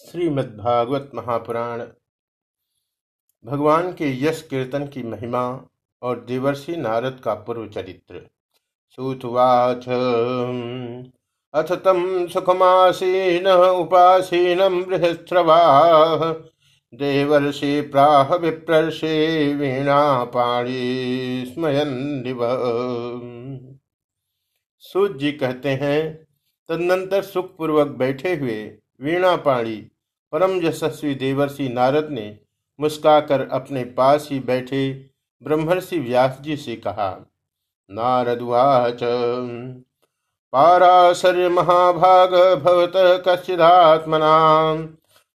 श्रीमद्भागवत महापुराण। भगवान के यश कीर्तन की महिमा और देवर्षि नारद का पूर्व चरित्र। सुतवाच, अथ तम सुखमासीन उपासीनम बृहस्रवा देवर्षि प्राह विप्रषि वीणा पाणी स्मयन सूत जी कहते हैं, तदनंतर सुखपूर्वक बैठे हुए वीणापाणी। परम यशस्वी देवर्षि नारद ने मुस्काकर अपने पास ही बैठे ब्रह्मर्षि व्यास जी से कहा नारदवाच पाराशर्य महाभाग भवत कश्चिदात्मना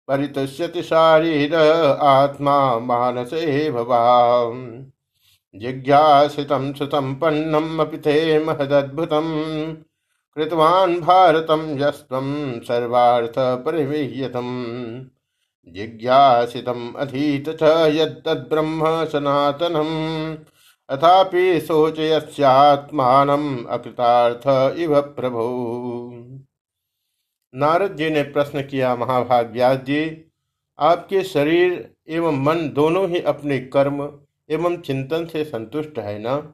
परितुष्यति शारीर आत्मा मानसे भवाम। जिज्ञासितं सुसम्पन्नम् अपि ते महदद्भुतम्। कृतवान् भारतं यस्त्वं सर्वार्थपरिवेह्यतम्। जिज्ञासितम् अधीत च यद्तद्ब्रह्म सनातनम् अथापि शोचयस्यात्मानम् अकृतार्थ इव प्रभु। नारद जी ने प्रश्न किया महाभाग व्यास जी आपके शरीर एवं मन दोनों ही अपने कर्म एवं चिंतन से संतुष्ट है ना?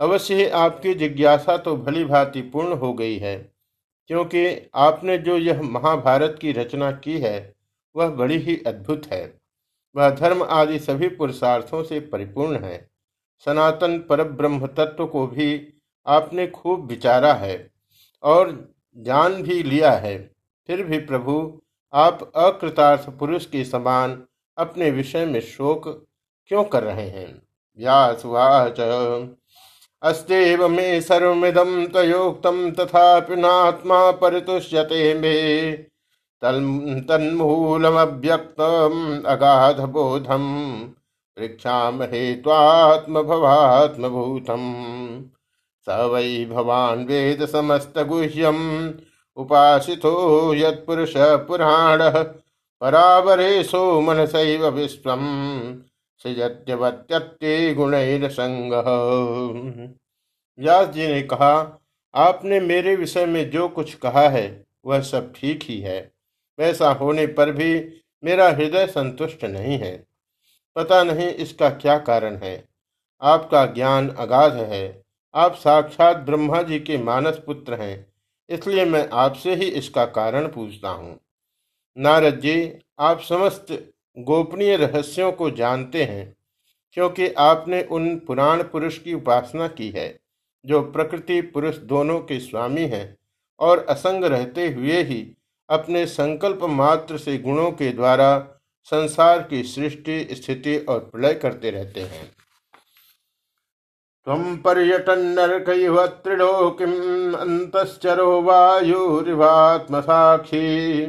अवश्य आपकी जिज्ञासा तो भली भांति पूर्ण हो गई है, क्योंकि आपने जो यह महाभारत की रचना की है, वह बड़ी ही अद्भुत है। वह धर्म आदि सभी पुरुषार्थों से परिपूर्ण है। सनातन परब्रह्म तत्व को भी आपने खूब विचारा है और जान भी लिया है। फिर भी प्रभु, आप अकृतार्थ पुरुष के समान अपने विषय में शोक क्यों कर रहे हैं? व्यासवाच अस्तेव मे सर्वमिदं तयोक्तं तथापि नात्मा परितुष्यते मे। तन्मूलमव्यक्तम् अगाधबोधम्, पृच्छामहे त्वात्मभवात्मभूतम्। स वै भवान् वेद समस्तगुह्यम् उपासितो यत्पुरुष पुराणः परावरेशो मनसैव विश्वम्। सृजत्यवत्यत्ते गुणैरसंगः व्यास जी ने कहा, आपने मेरे विषय में जो कुछ कहा है, वह सब ठीक ही है। वैसा होने पर भी मेरा हृदय संतुष्ट नहीं है। पता नहीं इसका क्या कारण है। आपका ज्ञान अगाध है। आप साक्षात ब्रह्मा जी के मानस पुत्र हैं, इसलिए मैं आपसे ही इसका कारण पूछता हूँ। नारद जी, आप समस्त गोपनीय रहस्यों को जानते हैं, क्योंकि आपने उन पुराण पुरुष की उपासना की है, जो प्रकृति पुरुष दोनों के स्वामी हैं और असंग रहते हुए ही अपने संकल्प मात्र से गुणों के द्वारा संसार की सृष्टि, स्थिति और प्रलय करते रहते हैं। तम पर्यटन नरक त्रिलोकिम अंतश्चरो वायुरिवात्म साक्षी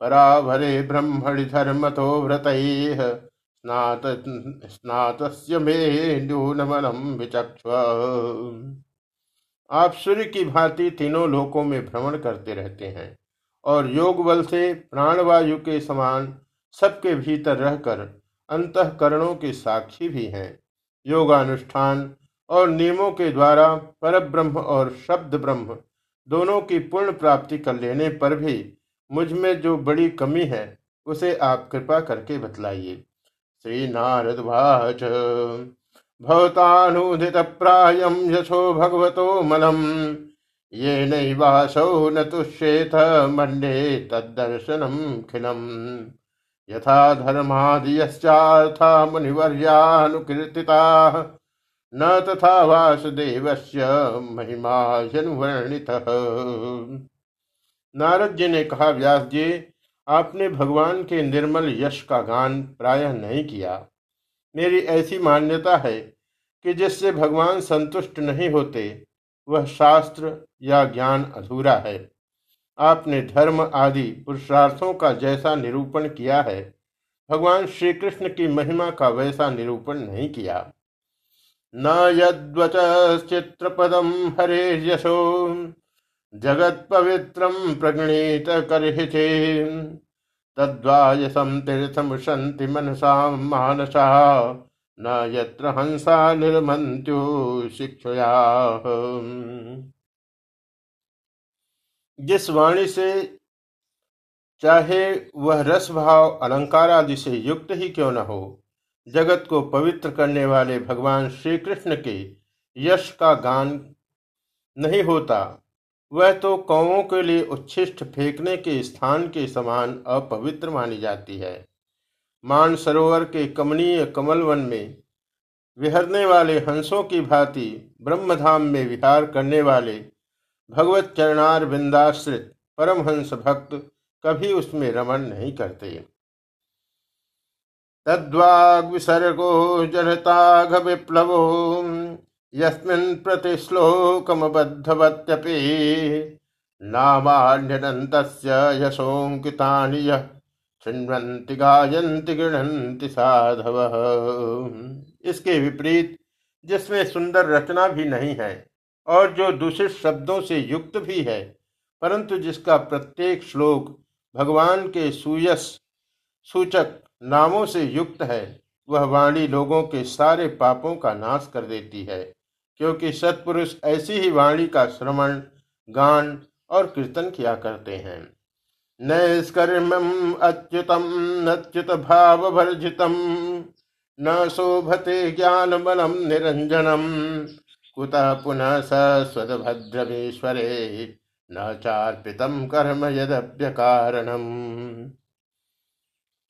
पराभरे ब्रह्मणि धर्मतो व्रत स्नात स्नातस्य मे न्यूनमनम विचक्ष। आप सूर्य की भांति तीनों लोकों में भ्रमण करते रहते हैं और योग बल से प्राणवायु के समान सबके भीतर रहकर अंतकरणों के साक्षी भी हैं। योगानुष्ठान और नियमों के द्वारा पर ब्रह्म और शब्द ब्रह्म दोनों की पूर्ण प्राप्ति कर लेने पर भी मुझमें जो बड़ी कमी है, उसे आप कृपा करके बतलाइए। श्री नारद भाच भवतानुदित प्रायम यशो भगवतो मलम ये नैवासौ न तुष्येथ मंडे तदर्शनम खिलम। यथा धर्मादियश्चार्था मुनिवर्यानुकीर्तिता। न तथा वासुदेवस्य महिमा जनुवर्णितः नारद जी ने कहा, व्यास जी, आपने भगवान के निर्मल यश का गान प्रायः नहीं किया। मेरी ऐसी मान्यता है कि जिससे भगवान संतुष्ट नहीं होते, वह शास्त्र या ज्ञान अधूरा है। आपने धर्म आदि पुरुषार्थों का जैसा निरूपण किया है, भगवान श्री कृष्ण की महिमा का वैसा निरूपण नहीं किया। न यद्वच चित्रपदम हरे यशो जगत पवित्रम प्रगणित करहिचे तद्वायसम तीर्थमुशंति मनसा मानसा। न यत्र हंसा निर्मंत्यो शिक्षया। जिस वाणी से चाहे वह रस भाव, अलंकार आदि से युक्त ही क्यों न हो, जगत को पवित्र करने वाले भगवान श्री कृष्ण के यश का गान नहीं होता वह तो कौवों के लिए उच्छिष्ट फेंकने के स्थान के समान अपवित्र मानी जाती है। मान सरोवर के कमनीय कमल वन में विहरने वाले हंसों की भांति ब्रह्मधाम में विहार करने वाले भगवत चरणार बिंदाश्रित परमहंस भक्त कभी उसमें रमण नहीं करते। तद्वाग विसर्गो जनताघ विप्लवो। यस्मिन् प्रतिश्लोकमबद्धवत्यपि नामान्यनन्तस्य यशोऽङ्कितानि यः शृण्वन्ति गायन्ति, गृह्णन्ति साधव। इसके विपरीत, जिसमें सुंदर रचना भी नहीं है और जो दूषित शब्दों से युक्त भी है, परंतु जिसका प्रत्येक श्लोक भगवान के सुयस सूचक नामों से युक्त है, वह वाणी लोगों के सारे पापों का नाश कर देती है। क्योंकि सत्पुरुष ऐसी ही वाणी का श्रवण, गान और कीर्तन किया करते हैं। नैष्कर्म अच्युतम अच्युत भाव भर्जितम न शोभते ज्ञान बलम निरंजनम कुतः पुनः स सस्वदभद्रमेश्वरे न चार्पितम कर्म यद्य कारणम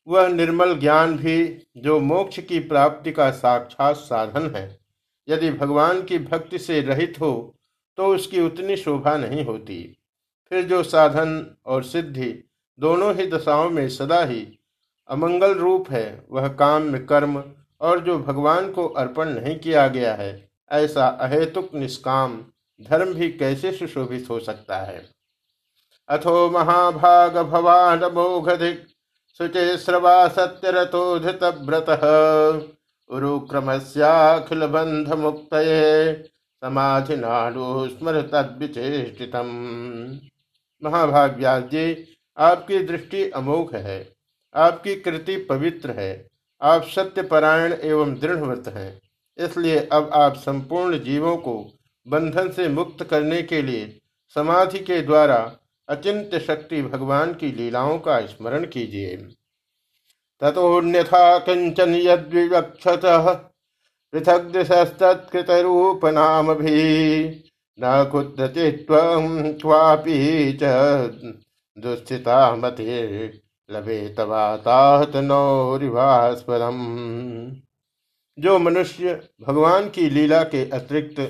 वह निर्मल ज्ञान भी जो मोक्ष की प्राप्ति का साक्षात साधन है। यदि भगवान की भक्ति से रहित हो तो उसकी उतनी शोभा नहीं होती। फिर जो साधन और सिद्धि दोनों ही दशाओं में सदा ही अमंगल रूप है, वह काम में कर्म और जो भगवान को अर्पण नहीं किया गया है, ऐसा अहेतुक निष्काम धर्म भी कैसे सुशोभित हो सकता है? अथो महाभाग भवान मोघधिक शुचे श्रवा सत्यरथो धृत व्रत। उरुक्रमस्याखिल बंध मुक्त समाधि नाडु स्मर तद्विचेषित महाभाग व्यास जी आपकी दृष्टि अमोघ है, आपकी कृति पवित्र है, आप सत्यपरायण एवं दृढ़व्रत हैं। इसलिए अब आप संपूर्ण जीवों को बंधन से मुक्त करने के लिए समाधि के द्वारा अचिंत शक्ति भगवान की लीलाओं का स्मरण कीजिए। तथोन्यथा किंचन यद्विवक्षत पृथक दिशस्तत्कृत रूप नाम भी न कुत्रचित्वापि च दुस्थिता मते लभे तवाताहत नौरिवास्पदम जो मनुष्य भगवान की लीला के अतिरिक्त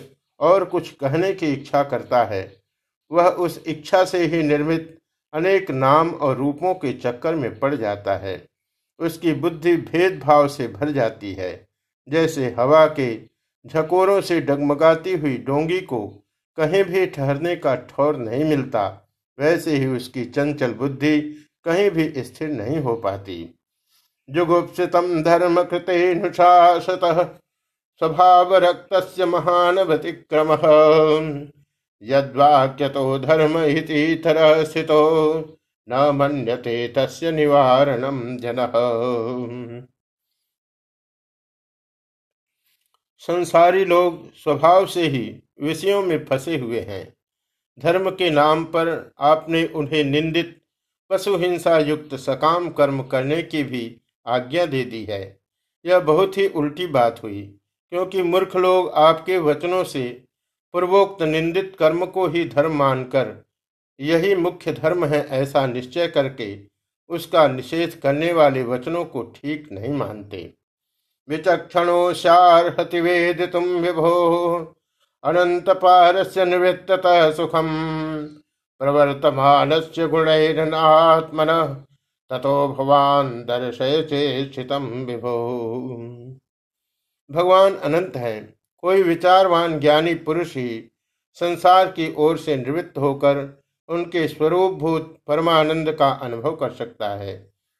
और कुछ कहने की इच्छा करता है, वह उस इच्छा से ही निर्मित अनेक नाम और रूपों के चक्कर में पड़ जाता है। उसकी बुद्धि भेदभाव से भर जाती है। जैसे हवा के झकोरों से डगमगाती हुई डोंगी को कहीं भी ठहरने का ठौर नहीं मिलता, वैसे ही उसकी चंचल बुद्धि कहीं भी स्थिर नहीं हो पाती। जुगुप्सितम धर्म कृतेनुशासत स्वभाव रक्त महान व्यतिक्रम यद्वाक्यतो धर्म इतर स्थितो। न मन्यते तस्य निवारणम जन। संसारी लोग स्वभाव से ही विषयों में फंसे हुए हैं। धर्म के नाम पर आपने उन्हें निंदित पशु हिंसा युक्त सकाम कर्म करने की भी आज्ञा दे दी है। यह बहुत ही उल्टी बात हुई, क्योंकि मूर्ख लोग आपके वचनों से पूर्वोक्त निंदित कर्म को ही धर्म मानकर यही मुख्य धर्म है ऐसा निश्चय करके उसका निषेध करने वाले वचनों को ठीक नहीं मानते। विचक्षणो शारहति वेद तुम विभो, अनंत पारस्य निवृत्त सुखम। प्रवर्तमान से गुणैरनात्मन ततो भवान दर्शय स्थित विभो। भगवान अनंत है, कोई विचारवान ज्ञानी पुरुष ही संसार की ओर से निवृत्त होकर उनके स्वरूप भूत परमानंद का अनुभव कर सकता है।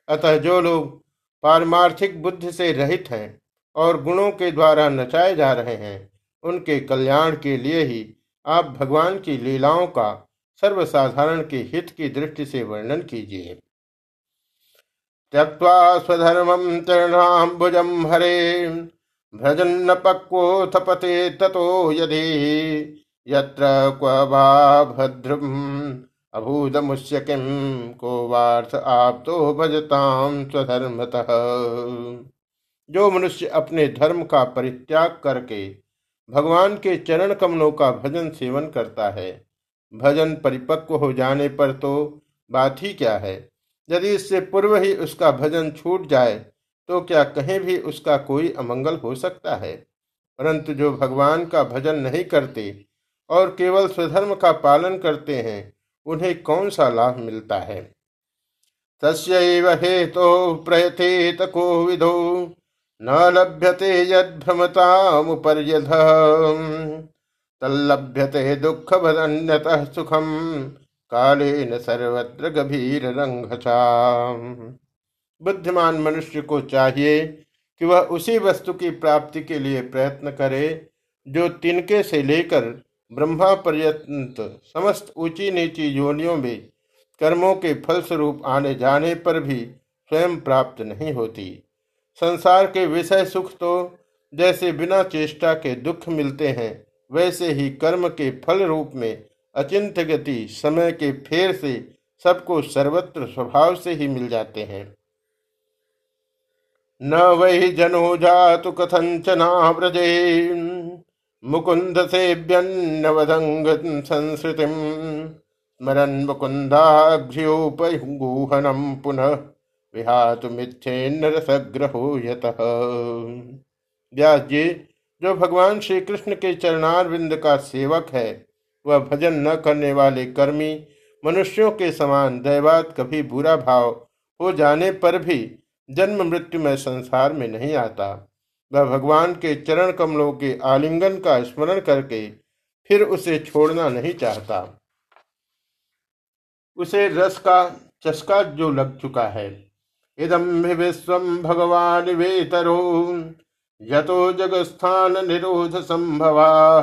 अतः जो लोग पारमार्थिक बुद्धि से रहित हैं और गुणों के द्वारा नचाए जा रहे हैं, उनके कल्याण के लिए ही आप भगवान की लीलाओं का सर्वसाधारण के हित की दृष्टि से वर्णन कीजिए। त्यक्वा स्वधर्मम तृणाम्बुजम हरे भ्रजन्न पक्वोऽथ पते ततो यदि यत्र क्व वा भद्रम् अभूत मुष्य किम को वार्थ आप तो भजताम स्वधर्मतः। जो मनुष्य अपने धर्म का परित्याग करके भगवान के चरण कमलों का भजन सेवन करता है, भजन परिपक्व हो जाने पर तो बात ही क्या है? यदि इससे पूर्व ही उसका भजन छूट जाए तो क्या कहीं भी उसका कोई अमंगल हो सकता है? परंतु जो भगवान का भजन नहीं करते और केवल स्वधर्म का पालन करते हैं, उन्हें कौन सा लाभ मिलता है? तस्व हेतु तो प्रयथेत को विधो, न लभ्यते यद्भ्रमतामुपर्यध तल्लभ्यते दुख भदन्यतः सुखम काले न सर्वत्र गभीर रंगछा बुद्धिमान मनुष्य को चाहिए कि वह उसी वस्तु की प्राप्ति के लिए प्रयत्न करे, जो तिनके से लेकर ब्रह्मा पर्यंत समस्त ऊँची नीची योनियों में कर्मों के फलस्वरूप आने जाने पर भी स्वयं प्राप्त नहीं होती। संसार के विषय सुख तो जैसे बिना चेष्टा के दुख मिलते हैं, वैसे ही कर्म के फल रूप में अचिंत गति समय के फेर से सबको सर्वत्र स्वभाव से ही मिल जाते हैं। न वै जनो जातु कथंचनाव्रजे मुकुंद सेव्यन्नवदंग संस्कृति स्मरन मुकुंदाघ्योपगूहनम पुनः विहातु मिथ्येन्नरसग्रहो यत। व्यास जी जो भगवान श्री कृष्ण के चरणारविंद का सेवक है, वह भजन न करने वाले कर्मी, मनुष्यों के समान दैवात, कभी बुरा भाव हो जाने पर भी जन्म मृत्यु में संसार में नहीं आता। वह भगवान के चरण कमलों के आलिंगन का स्मरण करके फिर उसे छोड़ना नहीं चाहता। उसे रस का चस्का जो लग चुका है। इदम विश्व भगवान वेतरो। यतो जगस्थान निरोध संभवा।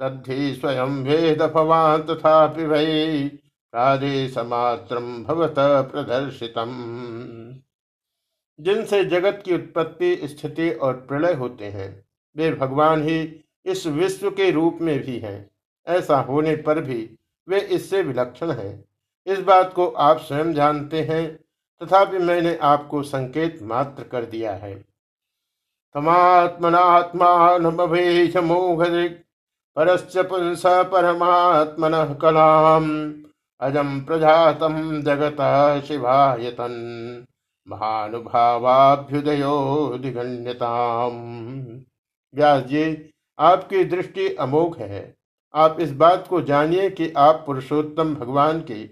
तद्धि स्वयं वेद भवान तथा वै। प्रादेशमात्र भवत प्रदर्शितम। जिनसे जगत की उत्पत्ति, स्थिति और प्रलय होते हैं, वे भगवान ही इस विश्व के रूप में भी हैं। ऐसा होने पर भी वे इससे विलक्षण हैं। इस बात को आप स्वयं जानते हैं, तथापि मैंने आपको संकेत मात्र कर दिया है। परमात्मन कलाम अजम प्रजातम जगत शिवायतन महानुभावाभ्युदयो दिगण्यताम व्यास जी, आपकी दृष्टि अमोघ है। आप इस बात को जानिए कि आप पुरुषोत्तम भगवान के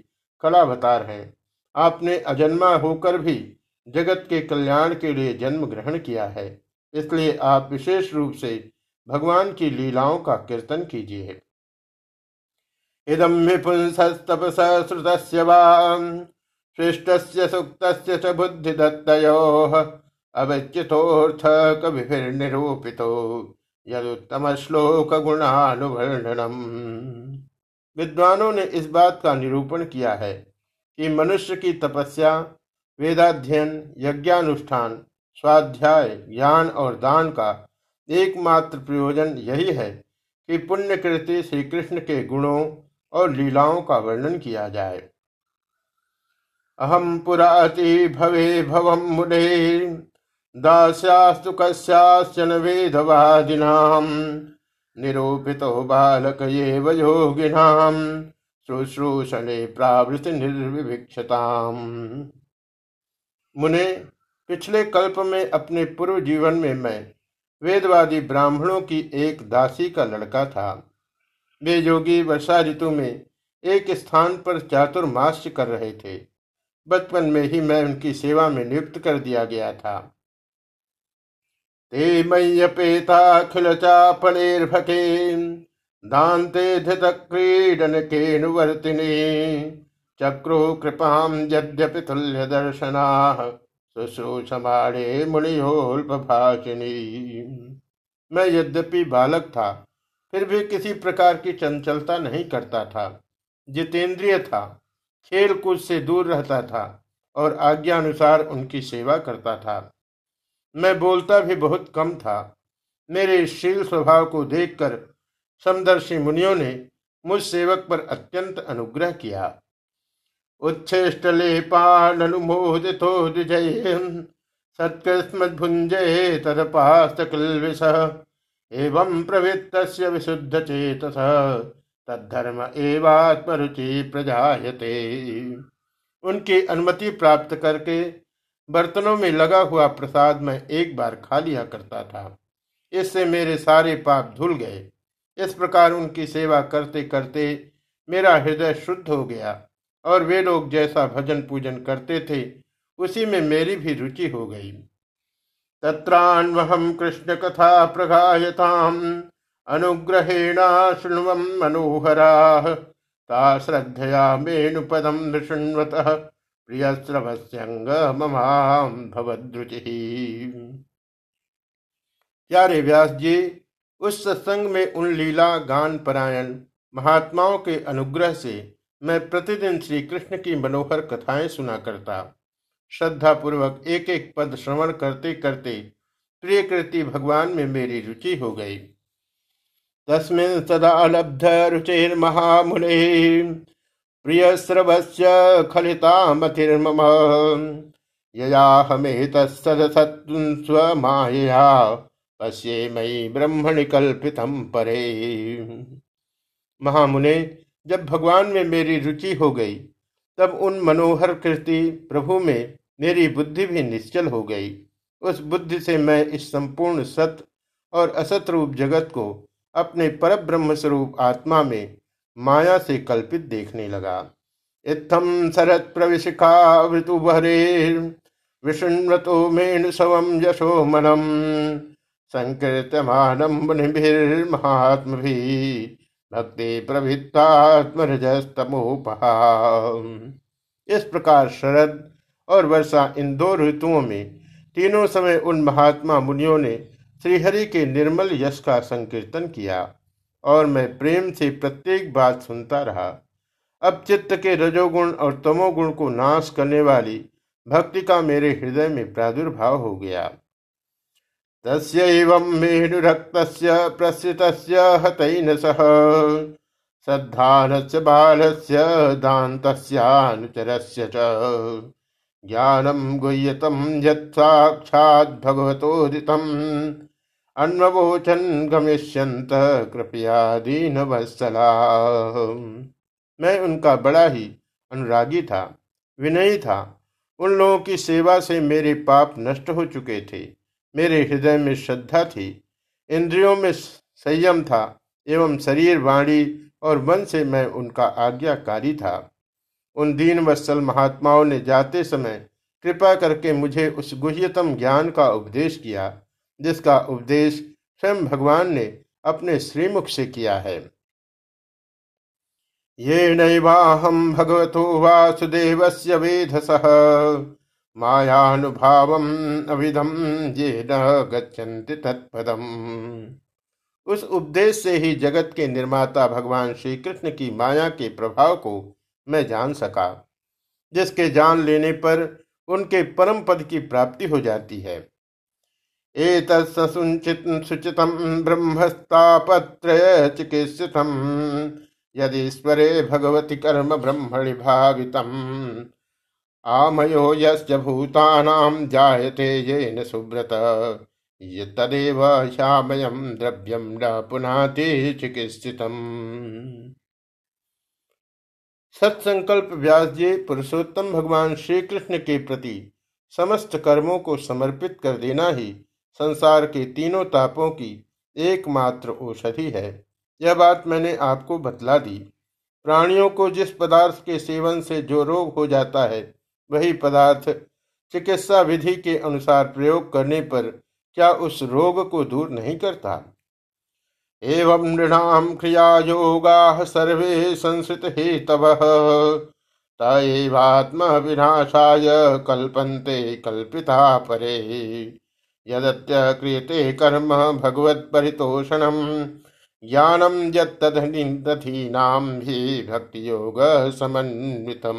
कलावतार हैं। आपने अजन्मा होकर भी जगत के कल्याण के लिए जन्म ग्रहण किया है। इसलिए आप विशेष रूप से भगवान की लीलाओं का कीर्तन कीजिए। इदम विपुंसस्तपस श्रुत श्रेष्ठ सुक्त च बुद्धिदत्तयोः अवच्युतोऽर्थ कविभिर्निरूपितो यदुत्तम श्लोक गुणानुवर्णनम विद्वानों ने इस बात का निरूपण किया है कि मनुष्य की तपस्या, वेदाध्ययन, यज्ञानुष्ठान, स्वाध्याय ज्ञान और दान का एकमात्र प्रयोजन यही है कि पुण्यकृति श्री कृष्ण के गुणों और लीलाओं का वर्णन किया जाए। अहम पुराति भवे भवम मुने। दास्यास्तु कस्याश्चन वेदवादिनाम। निरूपितो बालक ये योगिनाम। शुश्रूषणे प्रावृत निर्विभिक्षताम मुने, पिछले कल्प में अपने पूर्व जीवन में मैं वेदवादी ब्राह्मणों की एक दासी का लड़का था। वे योगी वर्षा ऋतु में एक स्थान पर चातुर्मास्य कर रहे थे। बचपन में ही मैं उनकी सेवा में नियुक्त कर दिया गया था। ते दान्ते चक्रो कृपाम यद्यपि तुल्य दर्शना शुश्रूषमाणे मुनियोल्पभाषिणी। मैं यद्यपि बालक था, फिर भी किसी प्रकार की चंचलता नहीं करता था, जितेंद्रिय था खेल कूद से दूर रहता था और आज्ञा अनुसार उनकी सेवा करता था। मैं बोलता भी बहुत कम था। मेरे शील स्वभाव को देखकर समदर्शी मुनियों ने मुझ सेवक पर अत्यंत अनुग्रह किया। उच्छेष्ट उच्छेष्टलेपानुमोदितो द्विजय सत्कृस्मद्भुञ्जे तदपास्तकिल्विषः, एवं प्रवृत्तस्य विशुद्धचेतसः। तद्धर्म एवात्मरुचि प्रजायते। उनकी अनुमति प्राप्त करके बर्तनों में लगा हुआ प्रसाद मैं एक बार खा लिया करता था। इससे मेरे सारे पाप धुल गए। इस प्रकार उनकी सेवा करते करते मेरा हृदय शुद्ध हो गया और वे लोग जैसा भजन पूजन करते थे, उसी में मेरी भी रुचि हो गई। तत्रान्वहम कृष्ण कथा प्रगायताम। अनुग्रहेण शृण्वम मनोहरा। ता श्रद्धया मेणुपदम नृशृण्वत। प्रियश्रवस्यंग ममाम भवद्रुचि। प्यारे व्यास जी उस सत्संग में उन लीला गान परायण महात्माओं के अनुग्रह से मैं प्रतिदिन श्री कृष्ण की मनोहर कथाएँ सुना करता। श्रद्धा पूर्वक एक एक पद श्रवण करते करते प्रिय कृति भगवान में मेरी रुचि हो गई। तस्मिन सदा लब्ध रुचिर्महामुने। प्रिय स्रवस्य खलितामतिर्मम पश्ये मयि ब्रह्मणि कल्पितम परे। महामुने, जब भगवान में मेरी रुचि हो गई, तब उन मनोहर कृति प्रभु में मेरी बुद्धि भी निश्चल हो गई। उस बुद्धि से मैं इस संपूर्ण सत और असत रूप जगत को अपने पर ब्रह्म स्वरूप आत्मा में माया से कल्पित देखने लगा। इत्थम शरत प्रविशिखा वृतु भरे विष्णुतो मेणुसवम यशो मनम। संकीर्तमानम महात्म भी भक्ति प्रवृत्तात्मरजस्तमोपहा इस प्रकार शरद और वर्षा इन दो ऋतुओं में तीनों समय उन महात्मा मुनियों ने श्रीहरि के निर्मल यश का संकीर्तन किया और मैं प्रेम से प्रत्येक बात सुनता रहा। अब चित्त के रजोगुण और तमोगुण को नाश करने वाली भक्ति का मेरे हृदय में प्रादुर्भाव हो गया। तस्यैवं मेणुरक्तस्य प्रसृतस्य हतैन सह श्रद्धानस्य बालस्य दान्तस्यानुचरस्य च। ज्ञानं गुह्यतं यत्साक्षात् भगवतोदितम् अन्ववोचन गमिष्यंत कृपया दीन वत्सला मैं उनका बड़ा ही अनुरागी था, विनयी था। उन लोगों की सेवा से मेरे पाप नष्ट हो चुके थे। मेरे हृदय में श्रद्धा थी। इंद्रियों में संयम था एवं शरीर, वाणी और मन से मैं उनका आज्ञाकारी था। उन दीन वत्सल महात्माओं ने जाते समय कृपा करके मुझे उस गुह्यतम ज्ञान का उपदेश किया। जिसका उपदेश स्वयं भगवान ने अपने श्रीमुख से किया है। ये नैवाहम भगवतो वासुदेवस्य वेधसः। मायानुभावम अविधम ये न गच्छन्ति तत्पदम। उस उपदेश से ही जगत के निर्माता भगवान श्री कृष्ण की माया के प्रभाव को मैं जान सका, जिसके जान लेने पर उनके परम पद की प्राप्ति हो जाती है। एतत्सुचित सुचितम ब्रह्मस्तापत्र चिकित्सितम। यदीश्वरे भगवती कर्म ब्रह्मणि भावितम। आमयो भूतानां जायते येन सुब्रत तदेव श्यामयं द्रव्यम न पुनाति चिकित्सितम्। सत्संकल्प व्यास जी पुरुषोत्तम भगवान श्री कृष्ण के प्रति समस्त कर्मों को समर्पित कर देना ही संसार के तीनों तापों की एकमात्र औषधि है। यह बात मैंने आपको बतला दी। प्राणियों को जिस पदार्थ के सेवन से जो रोग हो जाता है, वही पदार्थ चिकित्सा विधि के अनुसार प्रयोग करने पर क्या उस रोग को दूर नहीं करता? एवं नृणाम क्रिया योगा सर्वे संस्कृत हेतव तैवात्म विनाशाय कल्पन्ते कल्पिता परे। यदत्य क्रियते कर्म भगवत परितोषणम ज्ञानम यदधीनाम भी भक्ति योग समन्वितम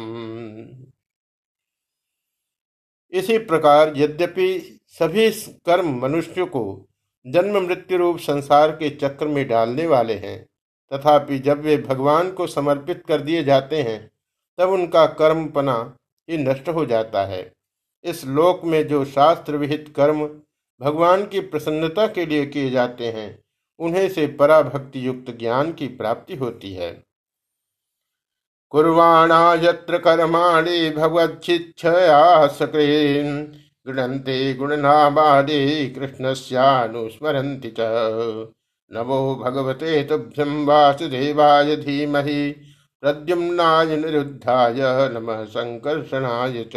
इसी प्रकार यद्यपि सभी कर्म मनुष्य को जन्म मृत्यु रूप संसार के चक्र में डालने वाले हैं, तथापि जब वे भगवान को समर्पित कर दिए जाते हैं, तब उनका कर्मपना ही नष्ट हो जाता है। इस लोक में जो शास्त्र विहित कर्म भगवान की प्रसन्नता के लिए किए जाते हैं। उन्हें से पराभक्ति युक्त ज्ञान की प्राप्ति होती है। कुर्वाणा यत्र कर्माणि भगवच्छिक्षया सकृन् गृणन्ते गुणनामादि कृष्णस्यानुस्मरन्ति च। नमो भगवते तुभ्यं वासुदेवाय धीमहि, प्रद्युम्नाय निरुद्धाय नमः संकर्षणाय च।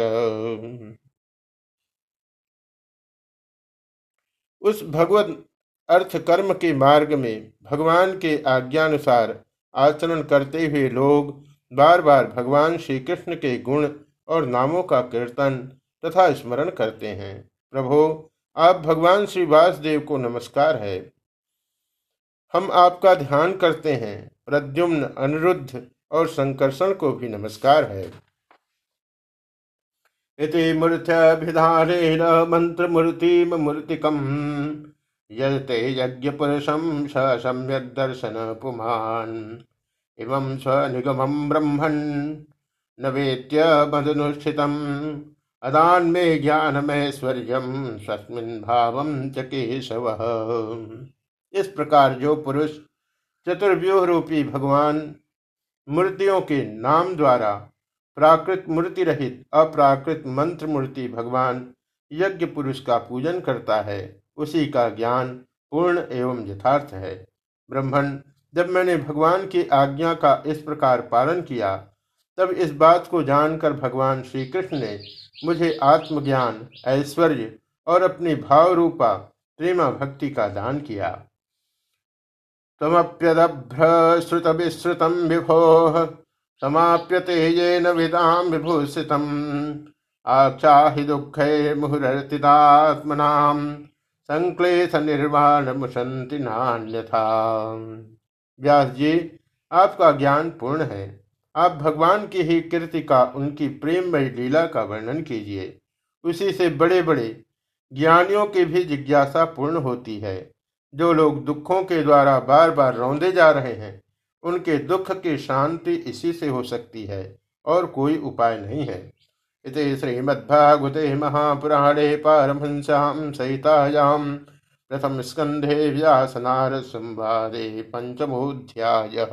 उस भगवत अर्थ कर्म के मार्ग में भगवान के आज्ञानुसार आचरण करते हुए लोग बार बार भगवान श्री कृष्ण के गुण और नामों का कीर्तन तथा स्मरण करते हैं। प्रभो, आप भगवान श्री वासदेव को नमस्कार है। हम आपका ध्यान करते हैं। प्रद्युम्न, अनिरुद्ध और संकर्षण को भी नमस्कार है। इति मूर्त्यभिधानेन मंत्रमूर्तिमूर्तिकम् यते यज्ञपुरुषं स सम्यक् दर्शन पुमान्। इमं स्वनिगमं ब्रह्मन्। न वेत्य मदनुष्ठितम्। अदान्मे ज्ञानमैश्वर्यं स्वस्मिन् भावं च केशवः। इस प्रकार जो पुरुष चतुर्व्यूह रूपी भगवान मूर्तियों के नाम द्वारा प्राकृत मूर्ति रहित, अप्राकृत मंत्र मूर्ति भगवान यज्ञ पुरुष का पूजन करता है, उसी का ज्ञान पूर्ण एवं यथार्थ है। ब्रह्मण, जब मैंने भगवान की आज्ञा का इस प्रकार पालन किया, तब इस बात को जानकर भगवान श्री कृष्ण ने मुझे आत्मज्ञान, ऐश्वर्य और अपनी भाव रूपा प्रेमा भक्ति का दान किया। तमप्यदभ्रश्रुतविश्रुतं विभोः। समाप्यते येन विदां विभूषितम्। आख्याहि दुःखैर्मुहुरर्तिदात्मनां संक्लेशनिर्वाणमुशन्ति नान्यथा। व्यास जी आपका ज्ञान पूर्ण है। आप भगवान की ही कीर्ति का, उनकी प्रेममय लीला का वर्णन कीजिए। उसी से बड़े बड़े ज्ञानियों की भी जिज्ञासा पूर्ण होती है। जो लोग दुखों के द्वारा बार बार रौंदे जा रहे हैं उनके दुख की शांति इसी से हो सकती है, और कोई उपाय नहीं है। इति श्रीमद्भागवते महापुराणे पारमहंस्यां सहितायां प्रथम स्कंधे व्यासनार संवादे पंचमोध्याय